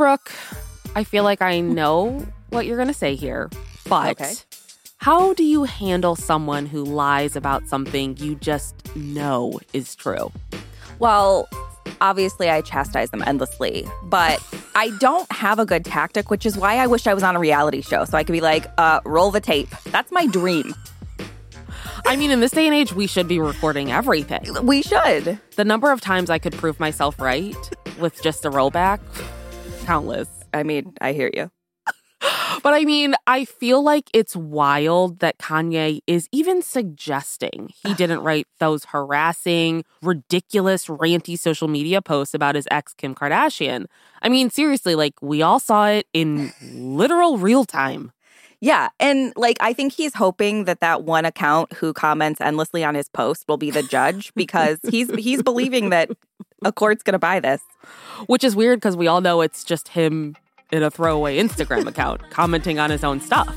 Brooke, I feel like I know what you're going to say here, but Okay. how do you handle someone who lies about something you just know is true? Well, obviously, I chastise them endlessly, but I don't have a good tactic, which is why I wish I was on a reality show so I could be like, uh, roll the tape. That's my dream. I mean, in this day and age, we should be recording everything. We should. The number of times I could prove myself right with just a rollback, countless. I mean, I hear you. But I mean, I feel like it's wild that Kanye is even suggesting he didn't write those harassing, ridiculous, ranty social media posts about his ex, Kim Kardashian. I mean, seriously, like we all saw it in literal real time. Yeah. And like, I think he's hoping that that one account who comments endlessly on his post will be the judge because he's he's believing that a court's going to buy this. Which is weird because we all know it's just him in a throwaway Instagram account commenting on his own stuff.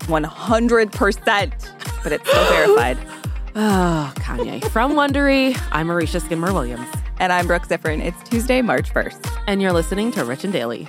100%. But it's still verified. Oh, Kanye. From Wondery, I'm Aricia Skidmore Williams, And I'm Brooke Siffrinn. It's Tuesday, March 1st. and you're listening to Rich and Daily.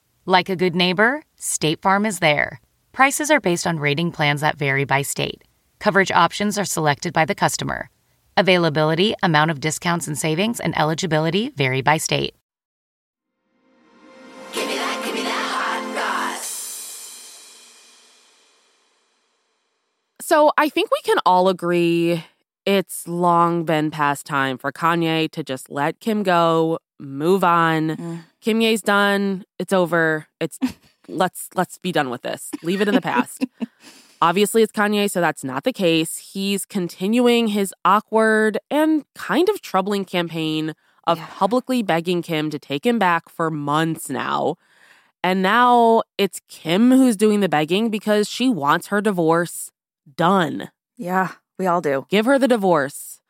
Like a good neighbor, State Farm is there. Prices are based on rating plans that vary by state. Coverage options are selected by the customer. Availability, amount of discounts and savings, and eligibility vary by state. Give me that, give me that hot sauce. So I think we can all agree it's long been past time for Kanye to just let Kim go, move on. Mm. Kimye's done. It's over. It's let's let's be done with this. Leave it in the past. Obviously, it's Kanye, so that's not the case. He's continuing his awkward and kind of troubling campaign of publicly begging Kim to take him back for months now. And now it's Kim who's doing the begging because she wants her divorce done. Yeah, we all do. Give her the divorce.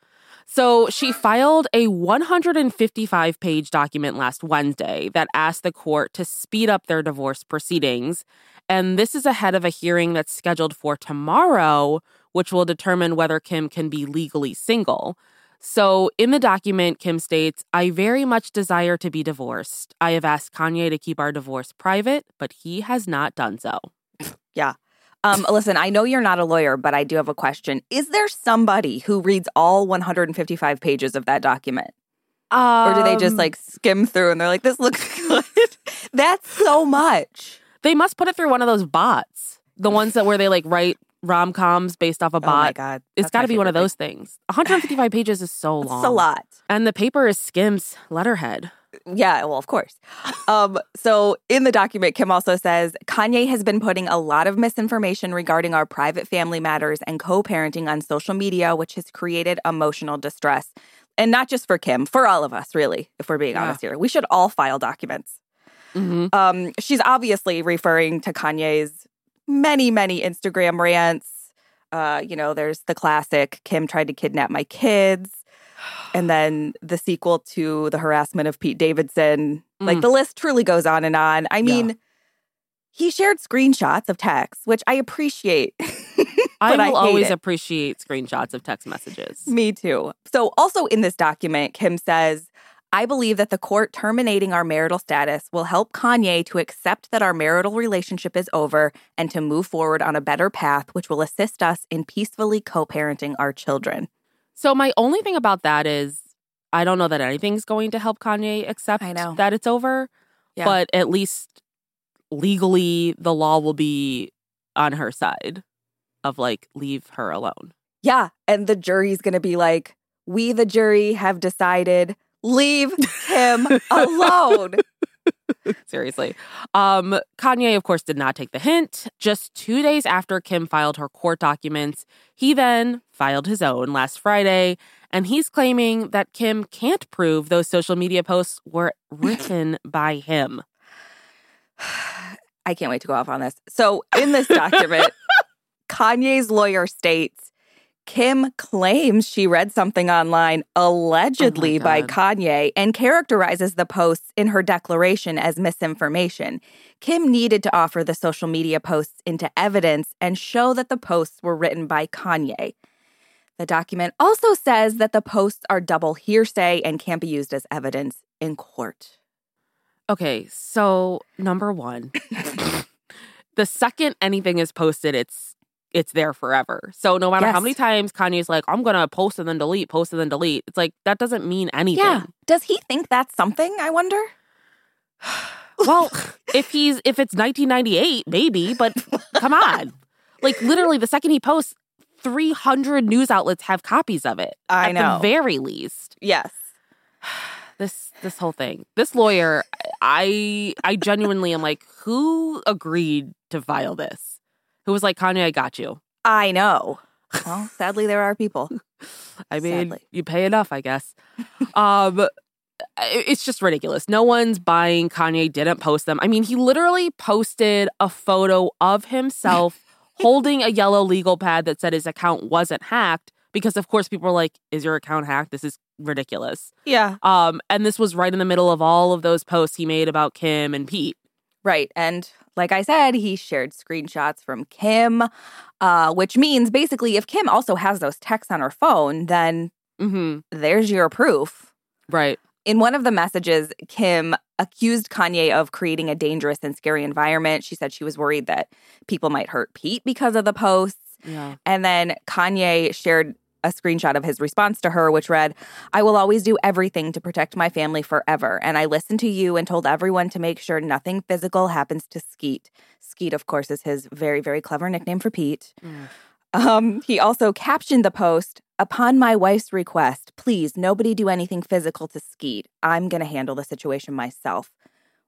So she filed a 155 page document last Wednesday that asked the court to speed up their divorce proceedings. And this is ahead of a hearing that's scheduled for tomorrow, which will determine whether Kim can be legally single. So, in the document, Kim states, I very much desire to be divorced. I have asked Kanye to keep our divorce private, but he has not done so. Yeah. Um, listen, I know you're not a lawyer, but I do have a question. Is there somebody who reads all 155 pages of that document? Or do they just Um, like skim through and they're like, this looks good? That's so much. They must put it through one of those bots. The ones that where they like write rom coms based off a Oh my bot. God. It's got to be one of those things. 155 pages is so long. It's a lot. And the paper is Skims letterhead. Yeah, well, of course. Um, so in the document, Kim also says Kanye has been putting a lot of misinformation regarding our private family matters and co parenting on social media, which has created emotional distress. And not just for Kim, for all of us, really, if we're being Yeah. honest here. We should all file documents. hmm Um, she's obviously referring to Kanye's many, many Instagram rants. Uh, you know, there's the classic Kim tried to kidnap my kids. And then the sequel to the harassment of Pete Davidson. Like Mm. the list truly goes on and on. I Yeah. mean, he shared screenshots of texts, which I appreciate. I but I will always it. appreciate screenshots of text messages. Me too. So, also in this document, Kim says, I believe that the court terminating our marital status will help Kanye to accept that our marital relationship is over and to move forward on a better path, which will assist us in peacefully co parenting our children. So my only thing about that is I don't know that anything's going to help Kanye accept I know. that it's over. Yeah. But at least legally the law will be on her side of like leave her alone. Yeah. And the jury's going to be like, we, the jury, have decided leave him alone. Seriously. Um, Kanye, of course, did not take the hint. Just two days after Kim filed her court documents, he then filed his own last Friday, and he's claiming that Kim can't prove those social media posts were written by him. I can't wait to go off on this. So, in this document, Kanye's lawyer states Kim claims she read something online oh allegedly by Kanye and characterizes the posts in her declaration as misinformation. Kim needed to offer the social media posts into evidence and show that the posts were written by Kanye. The document also says that the posts are double hearsay and can't be used as evidence in court. Okay, so number one, the second anything is posted, it's it's there forever. So no matter how many times Kanye's like, I'm gonna post and then delete, post and then delete, it's like that doesn't mean anything. Yeah. Does he think that's something? I wonder. Well, if he's if it's 1998, maybe, but come on. Like literally the second he posts, 300 news outlets have copies of it. I at know. the very least. Yes. This this whole thing. This lawyer, I I genuinely am like, who agreed to file this? Who was like, Kanye, I got you. I know. Well, sadly, there are people. I mean, Sadly. you pay enough, I guess. um, it's just ridiculous. No one's buying Kanye didn't post them. I mean, he literally posted a photo of himself holding a yellow legal pad that said his account wasn't hacked because, of course, people were like, "Is your account hacked? This is ridiculous." Yeah. Um, and this was right in the middle of all of those posts he made about Kim and Pete. Right. And like I said, he shared screenshots from Kim, uh, which means basically if Kim also has those texts on her phone, then hmm there's your proof. Right. In one of the messages, Kim accused Kanye of creating a dangerous and scary environment. She said she was worried that people might hurt Pete because of the posts. Yeah. And then Kanye shared a screenshot of his response to her, which read, I will always do everything to protect my family forever. And I listened to you and told everyone to make sure nothing physical happens to Skete. Skete, of course, is his very, very clever nickname for Pete. Mm. Um, he also captioned the post, Upon my wife's request, please, nobody do anything physical to Skete. I'm going to handle the situation myself.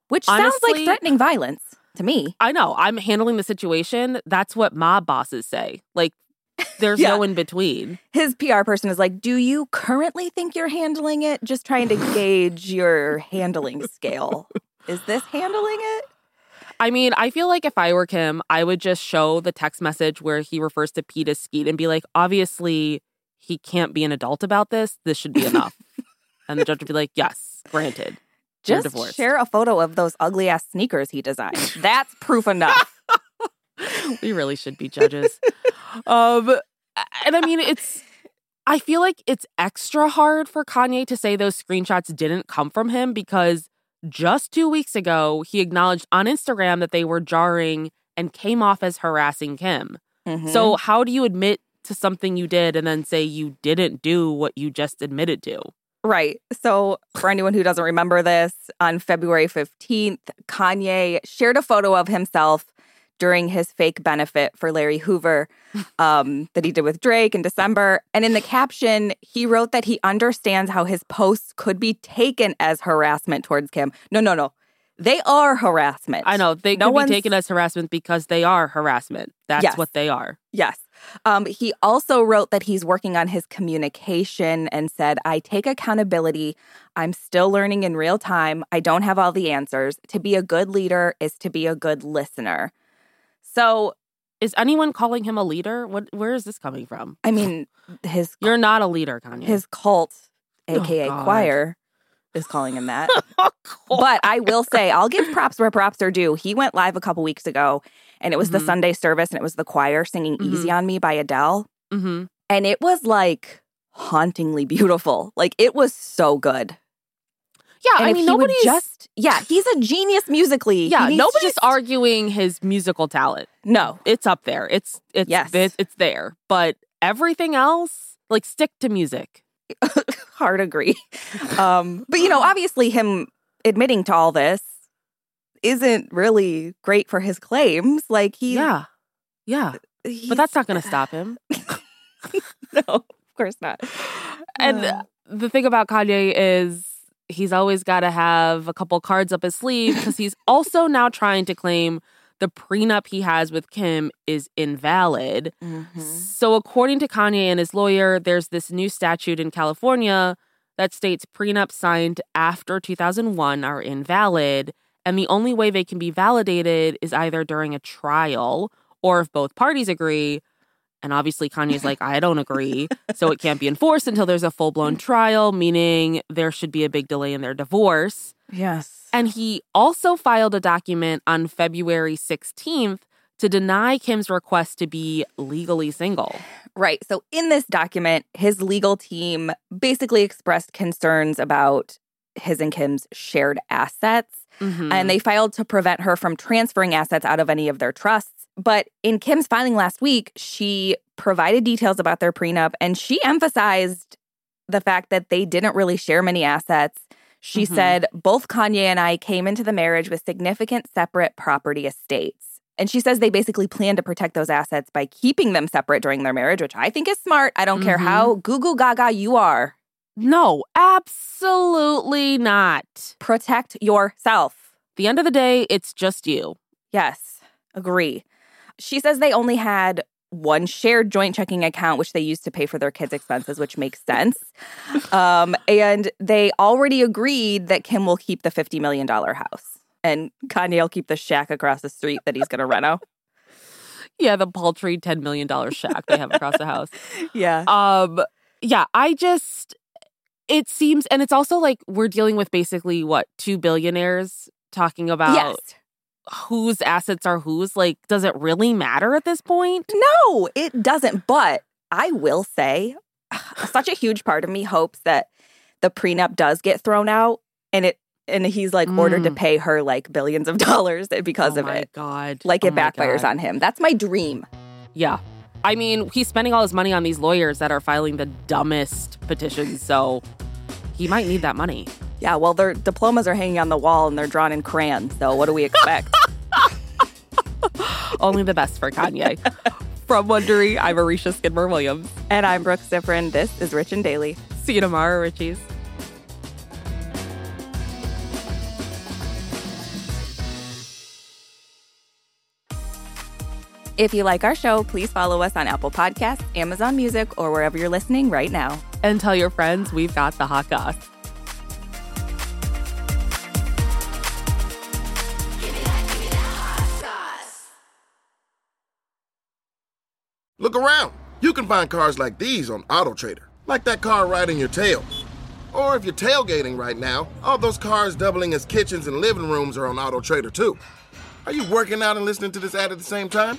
Which sounds like threatening violence to me. I know. I'm handling the situation. That's what mob bosses say. Like, there's Yeah. no in between. his PR person is like, Do you currently think you're handling it? Just trying to gauge your handling scale. Is this handling it? I mean, I feel like if I were Kim, I would just show the text message where he refers to Pete as Skete and be like, obviously, he can't be an adult about this. This should be enough. and the judge would be like, yes, granted. Just share a photo of those ugly ass sneakers he designed. That's proof enough. we really should be judges. um, and I mean, it's. I feel like it's extra hard for Kanye to say those screenshots didn't come from him because just two weeks ago he acknowledged on Instagram that they were jarring and came off as harassing Kim. Mhm. So how do you admit to something you did and then say you didn't do what you just admitted to? Right. So, for anyone who doesn't remember this, on February 15th, Kanye shared a photo of himself during his fake benefit for Larry Hoover um, that he did with Drake in December. And in the caption, he wrote that he understands how his posts could be taken as harassment towards Kim. No, no, no. They are harassment. I know they No could be taken as harassment because they are harassment. That's Yes. what they are. Yes. Um, he also wrote that he's working on his communication and said, I take accountability. I'm still learning in real time. I don't have all the answers. To be a good leader is to be a good listener. So, Is anyone calling him a leader? What? Where is this coming from? I mean, his You're not a leader, Kanye. his cult, Oh, aka God. choir, is calling him that. but I will say, I'll give props where props are due. He went live a couple weeks ago, and it was the Mhm. Sunday service, and it was the choir singing Mhm. "Easy on Me" by Adele. hmm and it was like hauntingly beautiful. Like it was so good. Yeah, And I mean, nobody's just yeah, he's a genius musically. Yeah, nobody's just- arguing his musical talent. No, It's up there. It's it's Yes. it's, it's there. But everything else, like stick to music. hard agree. Um, but you know, obviously, him admitting to all this isn't really great for his claims. Like he, yeah, yeah. But that's not going to stop him. no, of course not. And Uh, the thing about Kanye is he's always got to have a couple cards up his sleeve because he's also now trying to claim the prenup he has with Kim is invalid. mhm. So, according to Kanye and his lawyer, there's this new statute in California that states prenups signed after 2001 are invalid. And the only way they can be validated is either during a trial or if both parties agree. And obviously, Kanye's like, I don't agree. So it can't be enforced until there's a full blown trial, meaning there should be a big delay in their divorce. Yes. And he also filed a document on February 16th to deny Kim's request to be legally single. Right. So in this document, his legal team basically expressed concerns about his and Kim's shared assets. Mhm. and they filed to prevent her from transferring assets out of any of their trusts. But in Kim's filing last week, she provided details about their prenup and she emphasized the fact that they didn't really share many assets. She Mhm. said, Both Kanye and I came into the marriage with significant separate property estates. And she says they basically plan to protect those assets by keeping them separate during their marriage, which I think is smart. I don't care Mhm. how goo goo gaga you are. No, absolutely not. Protect yourself. The end of the day, it's just you. Yes, agree. She says they only had one shared joint checking account, which they used to pay for their kids' expenses, which makes sense. Um, and they already agreed that Kim will keep the $50 million house and Kanye will keep the shack across the street that he's going to rent out. Yeah, the paltry $10 million shack they have across the house. Yeah. Um, yeah, I just, it seems, and it's also like we're dealing with basically what, two billionaires talking about yes. whose assets are whose. Like, does it really matter at this point? No, it doesn't. But I will say, such a huge part of me hopes that the prenup does get thrown out and it and he's like ordered to Mm. pay her like billions of dollars because oh of my it. God. Like Oh it backfires God. on him. That's my dream. Yeah. I mean, he's spending all his money on these lawyers that are filing the dumbest petitions, so he might need that money. Yeah, well, their diplomas are hanging on the wall and they're drawn in crayons, So what do we expect? Only the best for Kanye. From Wondery, I'm Aricia Skidmore Williams. and I'm Brooke Siffrinn. This is Rich and Daily. See you tomorrow, Richies. If you like our show, please follow us on Apple Podcasts, Amazon Music, or wherever you're listening right now. And tell your friends we've got the hot goss. Look around. You can find cars like these on AutoTrader, like that car riding your tail. Or if you're tailgating right now, all those cars doubling as kitchens and living rooms are on AutoTrader too. Are you working out and listening to this ad at the same time?